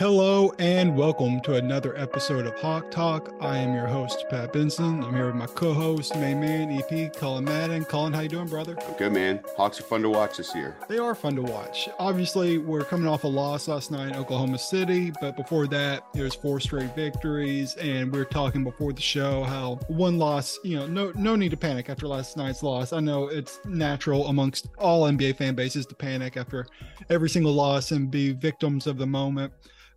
Hello and welcome to another episode of Hawk Talk. I am your host, Pat Benson. I'm here with my co-host, main man, EP, Cullen Madden. Colin, how you doing, brother? I'm good, man. Hawks are fun to watch this year. They are fun to watch. Obviously, we're coming off a loss last night in Oklahoma City, but before that, there's four straight victories, and we are talking before the show how one loss, you know, no no need to panic after last night's loss. I know it's natural amongst all NBA fan bases to panic after every single loss and be victims of the moment.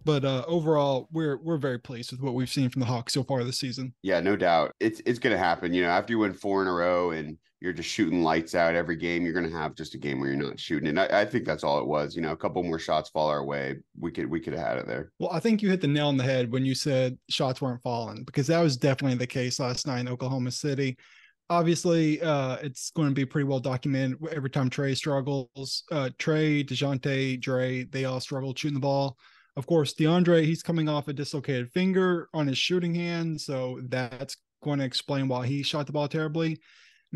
But uh, overall, we're we're very pleased with what we've seen from the Hawks so far this season. Yeah, no doubt. It's it's going to happen. You know, after you win four in a row and you're just shooting lights out every game, you're going to have just a game where you're not shooting. And I, I, think that's all it was. You know, a couple more shots fall our way. We could we could have had it there. Well, I think you hit the nail on the head when you said shots weren't falling because that was definitely the case last night in Oklahoma City obviously uh, it's going to be pretty well documented every time Trae struggles. Uh, Trae, DeJounte, Dre, they all struggle shooting the ball. Of course, DeAndre, he's coming off a dislocated finger on his shooting hand. So that's going to explain why he shot the ball terribly.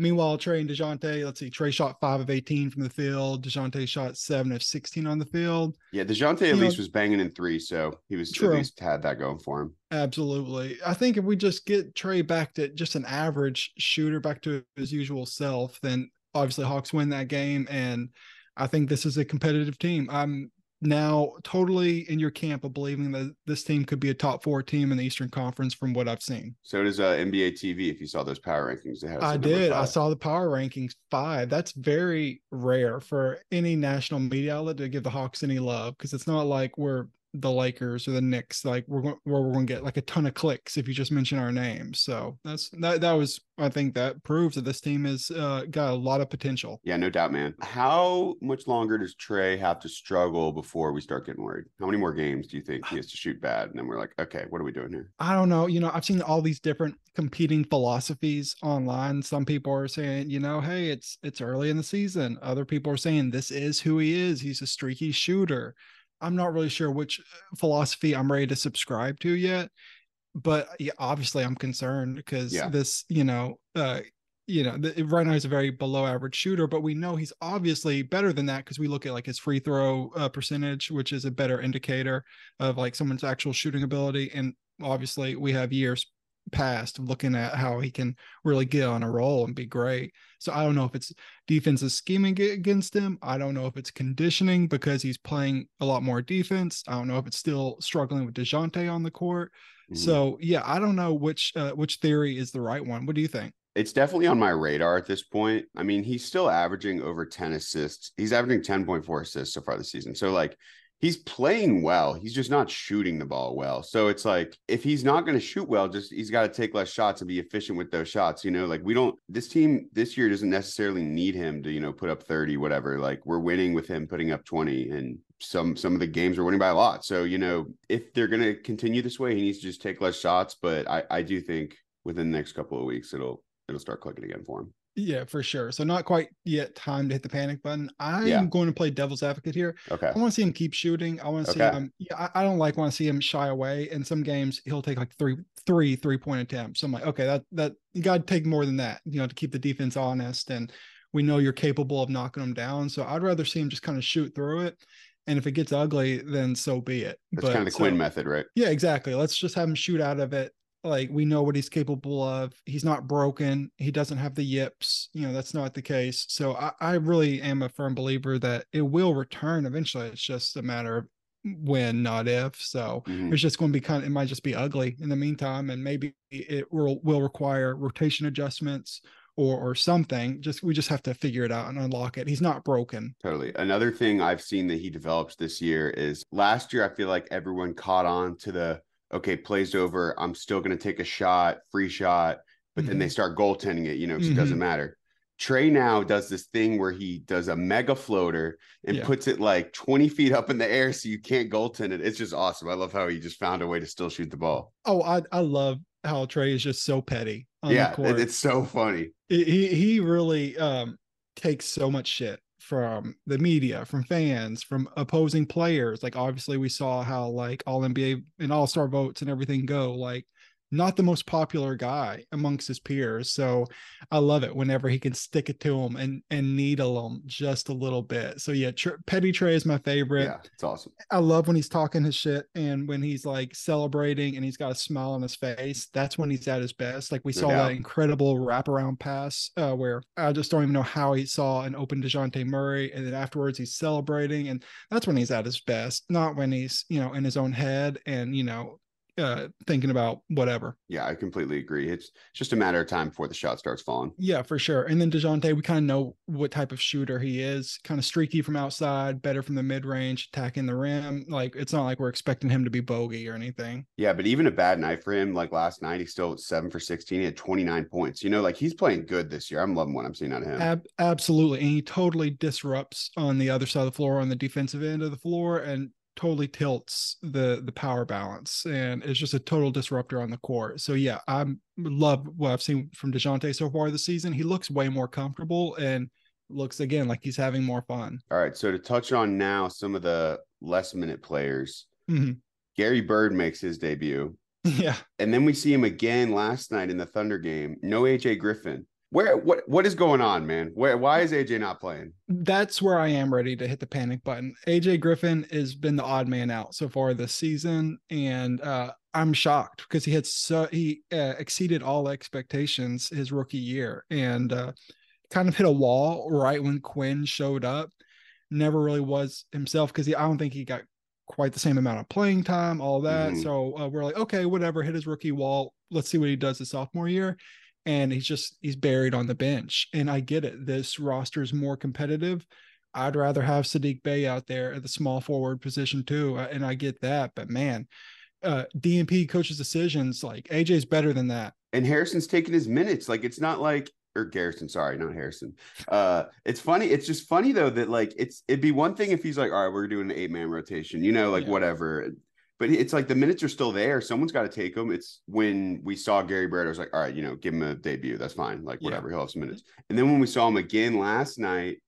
Meanwhile, Trae and DeJounte, let's see, Trae shot five of 18 from the field. DeJounte shot seven of 16 on the field. Yeah, DeJounte at you least know, was banging in three. So he was true. at least had that going for him. Absolutely. I think if we just get Trae back to just an average shooter, back to his usual self, then obviously Hawks win that game. And I think this is a competitive team. I'm now totally in your camp of believing that this team could be a top four team in the Eastern Conference from what I've seen. So does uh, NBA TV. If you saw those power rankings, I did. I saw the power rankings five. That's very rare for any national media outlet to give the Hawks any love because it's not like we're the Lakers or the Knicks, like we're going where we're going to get like a ton of clicks if you just mention our name. So that's that that was I think that proves that this team has uh, got a lot of potential. Yeah, no doubt, man. How much longer does Trae have to struggle before we start getting worried? How many more games do you think he has to shoot bad? And then we're like, okay, what are we doing here? I don't know. You know, I've seen all these different competing philosophies online. Some people are saying, you know, hey, it's it's early in the season. Other people are saying this is who he is. He's a streaky shooter. I'm not really sure which uh, philosophy I'm ready to subscribe to yet. But yeah, obviously, I'm concerned because yeah. this, you know, uh, you know, the, right now he's a very below average shooter, but we know he's obviously better than that because we look at like his free throw uh, percentage, which is a better indicator of like someone's actual shooting ability. And obviously, we have years past looking at how he can really get on a roll and be great. So I don't know if it's defensive scheming against him. I don't know if it's conditioning because he's playing a lot more defense. I don't know if it's still struggling with DeJounte on the court. Mm-hmm. So yeah, I don't know which uh, which theory is the right one. What do you think? It's definitely on my radar at this point. I mean, he's still averaging over 10 assists. He's averaging 10.4 assists so far this season. So like he's playing well. He's just not shooting the ball well. So it's like if he's not going to shoot well, just he's got to take less shots and be efficient with those shots. You know, like we don't this team this year doesn't necessarily need him to, you know, put up 30, whatever. Like we're winning with him putting up 20 and some some of the games are winning by a lot. So, you know, if they're gonna continue this way, he needs to just take less shots. But I, I do think within the next couple of weeks it'll it'll start clicking again for him. Yeah, for sure. So not quite yet time to hit the panic button. I yeah. am going to play devil's advocate here. Okay. I want to see him keep shooting. I want to see okay. him. Yeah, I, I don't like want to see him shy away. In some games, he'll take like three, three, three point attempts. So I'm like, okay, that that you got to take more than that, you know, to keep the defense honest. And we know you're capable of knocking them down. So I'd rather see him just kind of shoot through it. And if it gets ugly, then so be it. That's but, kind of the so, Quin method, right? Yeah, exactly. Let's just have him shoot out of it like we know what he's capable of. He's not broken. He doesn't have the yips. You know, that's not the case. So I, I really am a firm believer that it will return eventually. It's just a matter of when, not if. So mm-hmm. it's just going to be kind of, it might just be ugly in the meantime. And maybe it will, will require rotation adjustments or, or something. Just, we just have to figure it out and unlock it. He's not broken. Totally. Another thing I've seen that he develops this year is last year, I feel like everyone caught on to the, okay, plays over. I'm still going to take a shot, free shot, but mm-hmm. then they mm-hmm. start goaltending it, you know, mm-hmm. it doesn't matter. Trae now does this thing where he does a mega floater and Yeah. puts it like 20 feet up in the air so you can't goaltend it. It's just awesome. I love how he just found a way to still shoot the ball. Oh, I I love how Trae is just so petty on yeah, it's so funny. he he he really um takes so much shit from the media from fans from opposing players. Like obviously we saw how like all nba and all star votes and everything go. Like not the most popular guy amongst his peers so i love it whenever he can stick it to him and and needle him just a little bit so yeah Tr- petty trae is my favorite Yeah, it's awesome. I love when he's talking his shit and when he's like celebrating and he's got a smile on his face. That's when he's at his best. Like we saw doubt. that incredible wraparound pass uh, where I just don't even know how he saw an open DeJounte Murray. And then afterwards he's celebrating. And that's when he's at his best, not when he's, you know, in his own head and, you know, uh, thinking about whatever. Yeah, I completely agree. It's just a matter of time before the shot starts falling. Yeah, for sure. And then DeJounte, we kind of know what type of shooter he is. Kind of streaky from outside, better from the mid range, attacking the rim. Like it's not like we're expecting him to be bogey or anything. Yeah, but even a bad night for him, like last night, he's still seven for 16. He had 29 points. You know, like he's playing good this year. I'm loving what I'm seeing out of him. Ab- absolutely. And he totally disrupts on the other side of the floor, on the defensive end of the floor, and totally tilts the the power balance. And it's just a total disruptor on the court. So yeah, I love what I've seen from DeJounte so far this season. He looks way more comfortable and looks again like he's having more fun. All right. So to touch on now some of the less minute players, Mhm. Gary Bird makes his debut. Yeah. And then we see him again last night in the Thunder game. No AJ Griffin. Where what what is going on, man? Where why is AJ not playing? that's where I am ready to hit the panic button. AJ Griffin has been the odd man out so far this season, and uh, I'm shocked because he had so he uh, exceeded all expectations his rookie year, and uh, kind of hit a wall right when Quin showed up. Never really was himself because I don't think he got quite the same amount of playing time, all that. Mhm. So uh, we're like, okay, whatever, hit his rookie wall. Let's see what he does his sophomore year and he's just he's buried on the bench. And I get it. This roster is more competitive. I'd rather have Saddiq Bey out there at the small forward position too, uh, and I get that. But man, uh, DNP coaches' decisions like AJ's better than that. And Harrison's taking his minutes. Like it's not like or Garrison, sorry, not Harrison. Uh it's funny. It's just funny though that like it's it'd be one thing if he's like, all right, we're doing an eight man rotation, you know, like Yeah. whatever. But it's like the minutes are still there. Someone's got to take them. It's when we saw Gary Bird, I was like, all right, you know, give him a debut. That's fine. Like Yeah. whatever, he'll have some minutes. And then when we saw him again last night,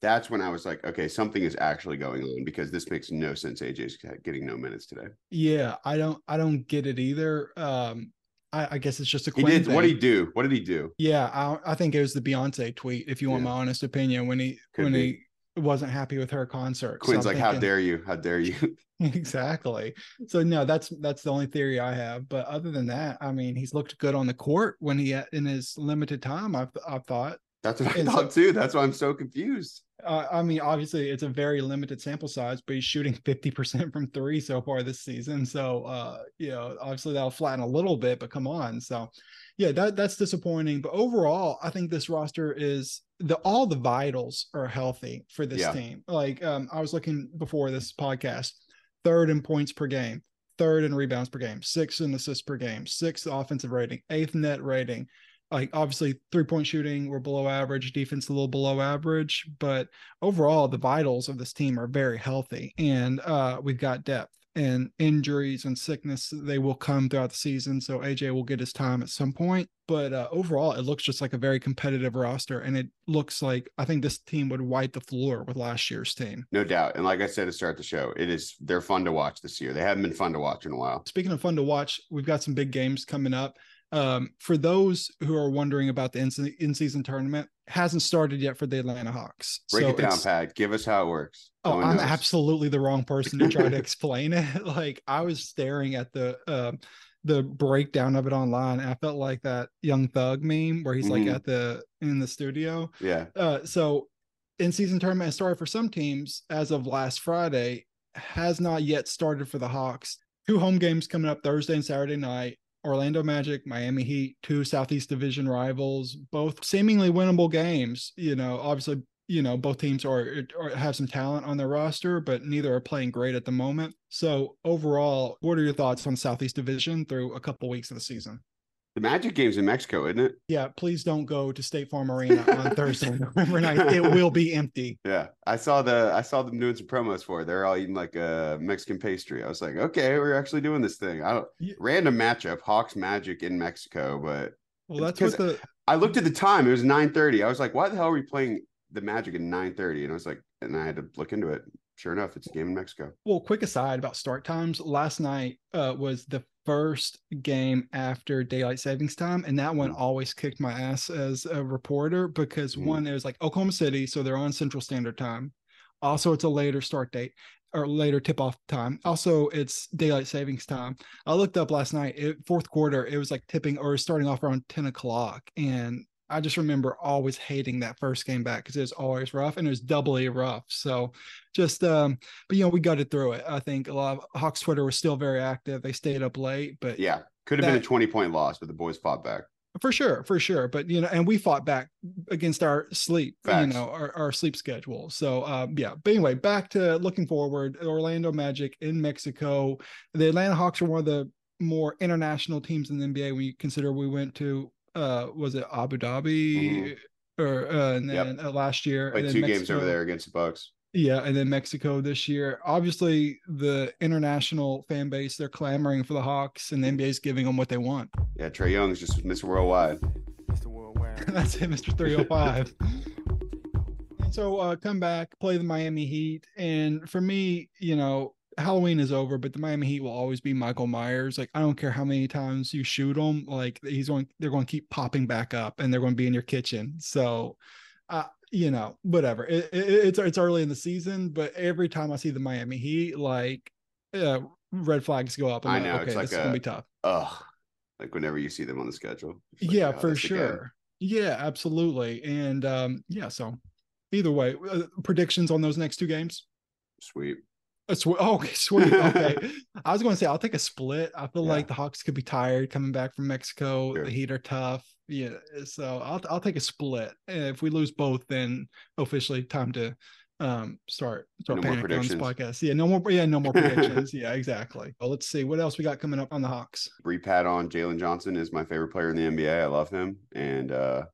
that's when I was like, okay, something is actually going on because this makes no sense. AJ's getting no minutes today. Yeah, I don't I don't get it either. Um, I, I guess it's just a He did. What did he do? What did he do? Yeah, I, I think it was the Beyonce tweet. If you want Yeah. my honest opinion, when he Could when be. he wasn't happy with her concert. Quin's I'm like, how dare you? How dare you? exactly so no that's that's the only theory i have but other than that i mean he's looked good on the court when he in his limited time i've, I've thought That's what I And so- thought too. That's why I'm so confused. uh, i mean obviously it's a very limited sample size but he's shooting 50% from three so far this season so uh you know obviously that'll flatten a little bit but come on so yeah that that's disappointing but overall i think this roster is the all the vitals are healthy for this Yeah. team. Like um i was looking before this podcast third in points per game third in rebounds per game sixth in assists per game sixth offensive rating eighth net rating. Like obviously three point shooting we're below average defense a little below average but overall the vitals of this team are very healthy. And uh we've got depth and injuries and sickness they will come throughout the season so aj will get his time at some point but uh, overall it looks just like a very competitive roster and it looks like i think this team would wipe the floor with last year's team No doubt. And like I said to start the show, it is they're fun to watch this year. They haven't been fun to watch in a while. speaking of fun to watch we've got some big games coming up um, for those who are wondering about the in- in-season tournament hasn't started yet for the atlanta hawks Break So it down, Pat. Give us how it works. No Oh, I'm knows. absolutely the wrong person to try to explain it. Like I was staring at the um the breakdown of it online. And I felt like that young thug meme where he's Mhm. like at the in the studio. Yeah. Uh so in season tournament has started for some teams as of last Friday, has not yet started for the Hawks. Two home games coming up Thursday and Saturday night. Orlando Magic, Miami Heat, two Southeast Division rivals, both seemingly winnable games. You know, obviously, you know, both teams are, are have some talent on their roster, but neither are playing great at the moment. So overall, what are your thoughts on Southeast Division through a couple weeks of the season? The Magic game's in Mexico, isn't it? Yeah, please don't go to State Farm Arena on Thursday, November 9th. It will be empty. Yeah, I saw the I saw them doing some promos for it. They're all eating like a Mexican pastry. I was like, okay, we're actually doing this thing. I don't Yeah. random matchup, Hawks Magic in Mexico, but Well, that's what the I looked at the time. It was nine thirty. I was like, why the hell are we playing the Magic at nine thirty? And I was like, and I had to look into it. Sure enough, it's a game in Mexico. well, quick aside about start times. Last night uh, was the first game after daylight savings time, and that one Mhm. always kicked my ass as a reporter because Mhm. one, it was like Oklahoma City, so they're on Central Standard Time. Also, it's a later start date or later tip off time. Also, it's daylight savings time. I looked up last night, it, fourth quarter, it was like tipping or starting off around 10 o'clock. And I just remember always hating that first game back because it was always rough and it was doubly rough. So just, um, but you know, we gutted through it. I think a lot of Hawks Twitter was still very active. They stayed up late, but Yeah, could have been a twenty point loss, but the boys fought back. for sure, for sure. But you know, and we fought back against our sleep, you know, our, our sleep schedule. So um, yeah. But anyway, back to looking forward. Orlando Magic in Mexico. The Atlanta Hawks are one of the more international teams in the NBA when you consider we went to uh was it Abu Dhabi or uh, and Mm-hmm. Yep. then uh, last year Played and two then games over there against the Bucks. yeah, and then Mexico this year. Obviously, the international fan base they're clamoring for the Hawks, and the NBA is giving them what they want. Yeah, Trae Young's just Mr. Worldwide. Mr. Worldwide. That's it, Mr. 305. and so uh come back, play the Miami Heat. And for me, you know, Halloween is over, but the Miami Heat will always be Michael Myers. Like I don't care how many times you shoot him, like he's going they're going to keep popping back up and they're going to be in your kitchen. So uh you know, whatever. It, it, it's it's early in the season, but every time I see the Miami Heat, like uh, red flags go up. I like, know, okay, it's like this is gonna be tough. Ugh. Like whenever you see them on the schedule. Like, yeah oh, for sure yeah absolutely and um yeah so either way uh, predictions on those next two games Sweet. A sw- oh, okay sweet okay. I was going to say i'll take a split. I feel Yeah. like the hawks could be tired coming back from mexico. Sure. the heat are tough. Yeah so i'll i'll take a split. And if we lose both then officially time to um start start No panicking on this podcast. Yeah no more yeah no more predictions. Yeah exactly. Well let's see. What else we got coming up on the hawks? Repat on Jalen Johnson is my favorite player in the NBA. I love him. And uh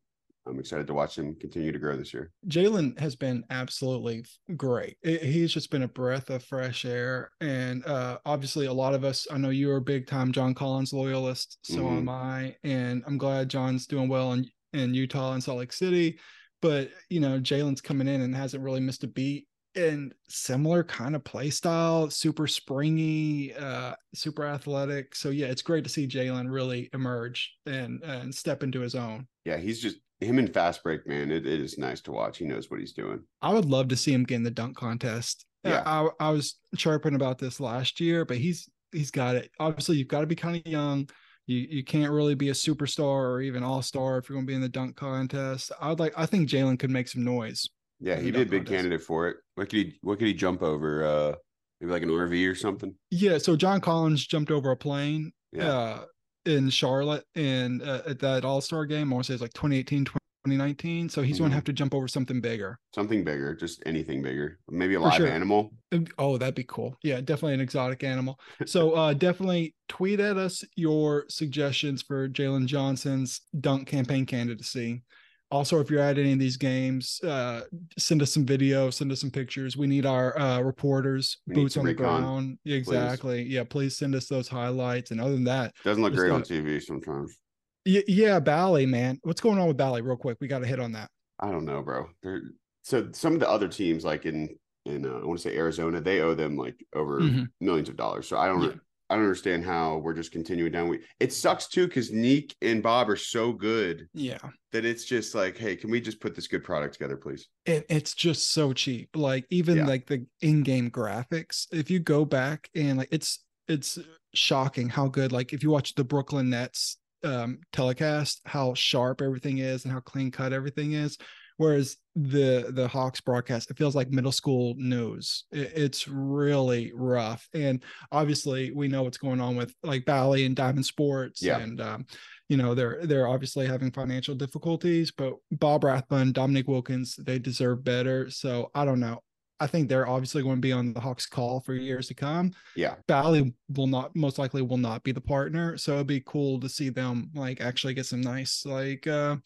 I'm excited to watch him continue to grow this year. Jalen has been absolutely great. He's just been a breath of fresh air. And uh, obviously, a lot of us, I know you're a big time John Collins loyalist. So Mhm. am I. And I'm glad John's doing well in, in Utah and Salt Lake City. But, you know, Jalen's coming in and hasn't really missed a beat. And similar kind of play style, super springy, uh, super athletic. So yeah, it's great to see Jalen really emerge and and step into his own. Yeah, he's just him in fast break, man. It, it is nice to watch. He knows what he's doing. I would love to see him get in the dunk contest. Uh, Yeah. I, I was chirping about this last year, but he's he's got it. Obviously, you've got to be kind of young. You you can't really be a superstar or even all star if you're going to be in the dunk contest. I would like. I think Jalen could make some noise. Yeah, he did big contest. candidate for it. What could he what could he jump over? Uh maybe like an RV or something? Yeah. So John Collins jumped over a plane. Yeah. Uh, in Charlotte and uh, at that All Star game, I want to say it's like 2018, 2019. So he's going Mhm. to have to jump over something bigger. Something bigger, just anything bigger. Maybe a For live sure. animal. Oh, that'd be cool. Yeah, definitely an exotic animal. So uh definitely tweet at us your suggestions for Jalen Johnson's dunk campaign candidacy. Also, if you're at any of these games, uh send us some video, send us some pictures. We need our uh reporters, We boots on the ground. Exactly. Yeah, please send us those highlights. And other than that, Doesn't look great on TV sometimes. y- yeah, Bally, man. What's going on with Bally real quick? We got to hit on that. I don't know, bro. They're, so some of the other teams, like in in uh, I want to say Arizona, they owe them like over Mhm. millions of dollars. So I don't Yeah. I don't understand how we're just continuing down. We it sucks too because Nique and Bob are so good Yeah. that it's just like, hey, can we just put this good product together, please? it, it's just so cheap like even Yeah. like the in-game graphics if you go back and like it's it's shocking how good like if you watch the brooklyn nets um telecast how sharp everything is and how clean cut everything is whereas the the hawks broadcast it feels like middle school news. It- it's really rough. And obviously we know what's going on with like bally and diamond sports Yeah. and um you know they're they're obviously having financial difficulties but bob rathbun dominique wilkins they deserve better. So i don't know I think they're obviously going to be on the Hawks call for years to come. Yeah. Bally will not most likely will not be the partner. So it'd be cool to see them like actually get some nice like uh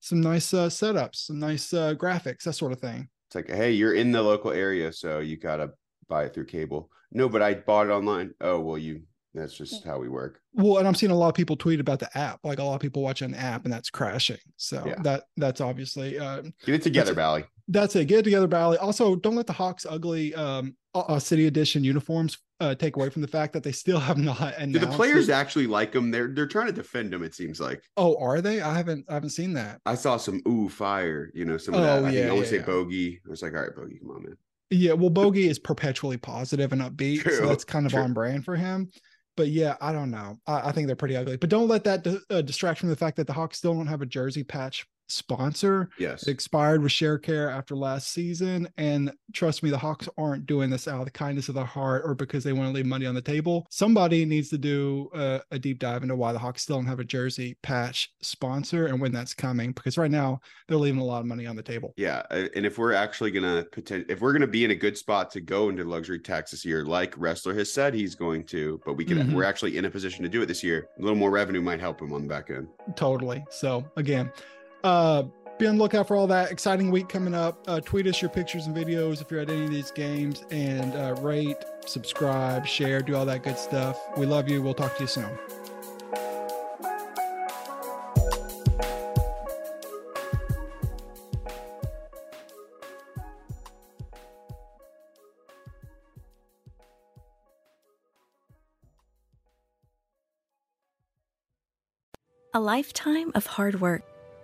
some nice uh setups, some nice uh graphics, that sort of thing. It's like, hey, you're in the local area, so you gotta buy it through cable. No, but I bought it online. Oh, well, you that's just how we work. Well, and I'm seeing a lot of people tweet about the app. Like a lot of people watch an app and that's crashing. So Yeah. that that's obviously uh, Get it together, a- Bally. that's it. Get it together, Bally. Also, don't let the Hawks ugly um uh, city edition uniforms uh take away from the fact that they still have not announced Do the players it. actually like them? They're they're trying to defend them. It seems like Oh, are they? I haven't I haven't seen that. I saw some ooh fire. You know, some of Oh, that. I think yeah, I always yeah, say yeah. bogey. I was like, all right, bogey, come on, man. Yeah, well, Bogey is perpetually positive and upbeat, True, so that's kind of true. on brand for him. But yeah, I don't know. I, I think they're pretty ugly. But don't let that di- uh, distract from the fact that the Hawks still don't have a jersey patch sponsor. Yes. It expired with Sharecare after last season, and trust me, the Hawks aren't doing this out of the kindness of their heart or because they want to leave money on the table. Somebody needs to do a, a deep dive into why the Hawks still don't have a jersey patch sponsor and when that's coming. Because right now they're leaving a lot of money on the table. Yeah, and if we're actually gonna pretend, if we're gonna be in a good spot to go into luxury tax this year, like Ressler has said he's going to, but we can, Mhm. we're actually in a position to do it this year. A little more revenue might help him on the back end. totally so again uh be on the lookout for all that exciting week coming up. Uh tweet us your pictures and videos if you're at any of these games. And uh rate subscribe share do all that good stuff. We love you. We'll talk to you soon. A lifetime of hard work,